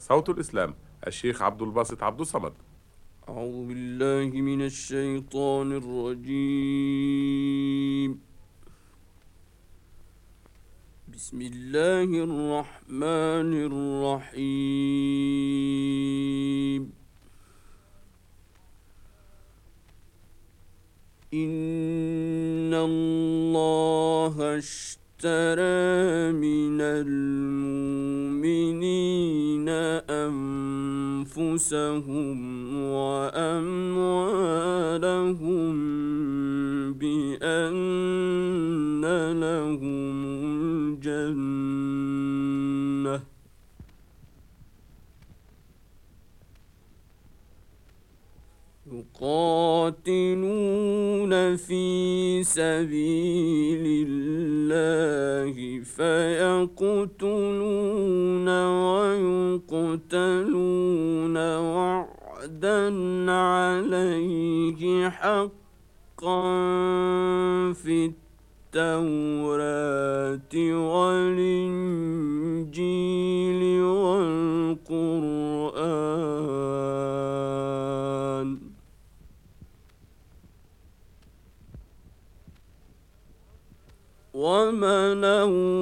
صوت الإسلام الشيخ عبد الباسط عبد الصمد. أعوذ بالله من الشيطان الرجيم. بسم الله الرحمن الرحيم. إن الله اشترى من المؤمنين أنفسهم وأموالهم بأن لهم الجنة. يقاتلون في سبيل الله فيقتلون ويقتلون وعدا عليه حقا في التوراة والإنجيل.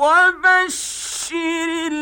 وبشر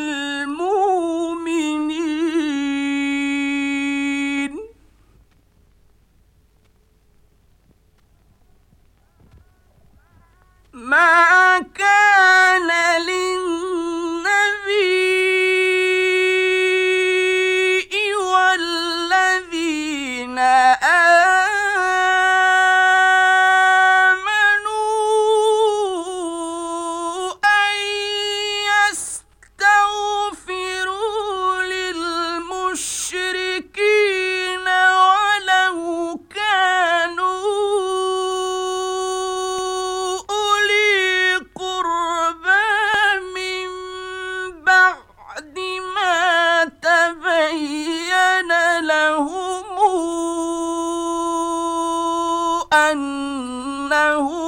أنهم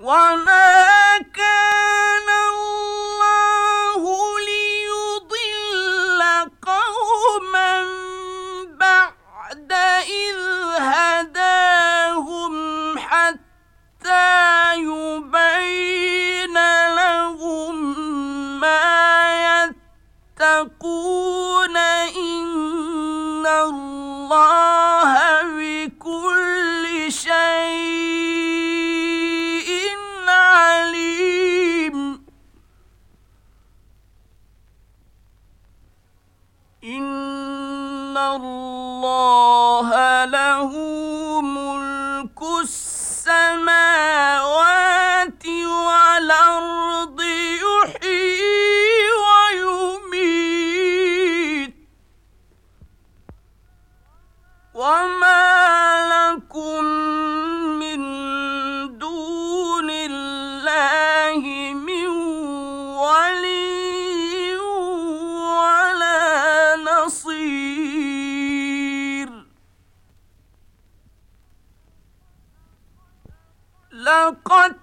وما كان الله ليضل قوما بعد إذ هداهم حتى يبين لهم ما يتقون أن الله له ملك السماوات والأرض يحيي ويميت. وما لقد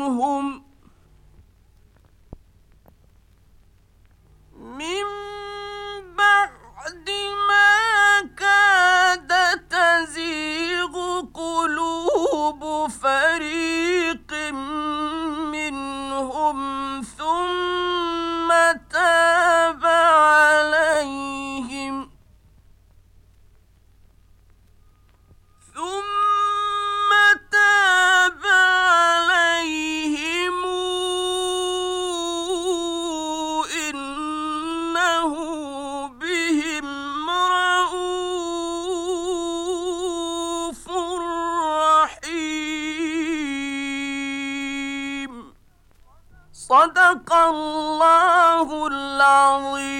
منهم صدق الله العظيم.